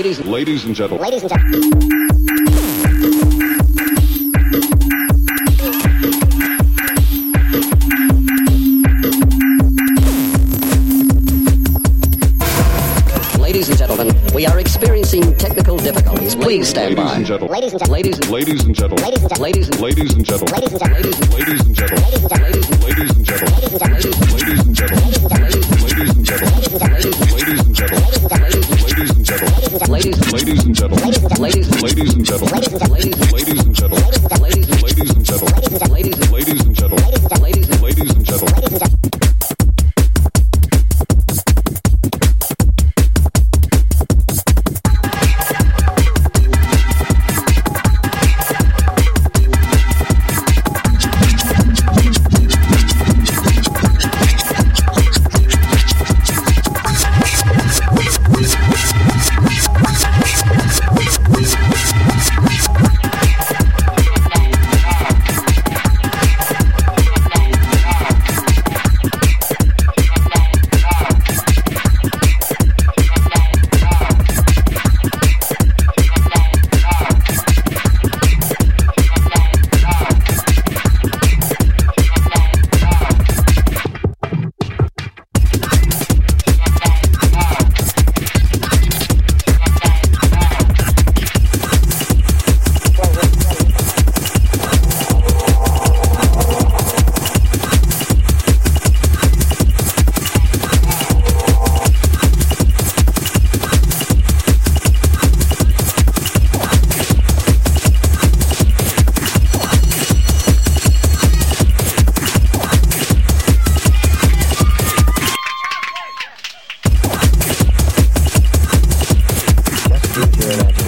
Ladies, ladies and gentlemen. Ladies and gentlemen. Please, please stand by. Ladies and gentlemen. Ladies and gentlemen. ladies and gentlemen. Ladies and gentlemen. ladies and gentlemen. Ladies and gentlemen. Ladies and gentlemen. Ladies and gentlemen. Ladies and gentlemen. Ladies and gentlemen. Ladies and gentlemen. Ladies and gentlemen. ladies and gentlemen. Ladies and gentlemen. ladies and gentlemen. Ladies and gentlemen. ladies and gentlemen. Ladies and gentlemen. ladies and gentlemen. Ladies and gentlemen. ladies and gentlemen. Thank.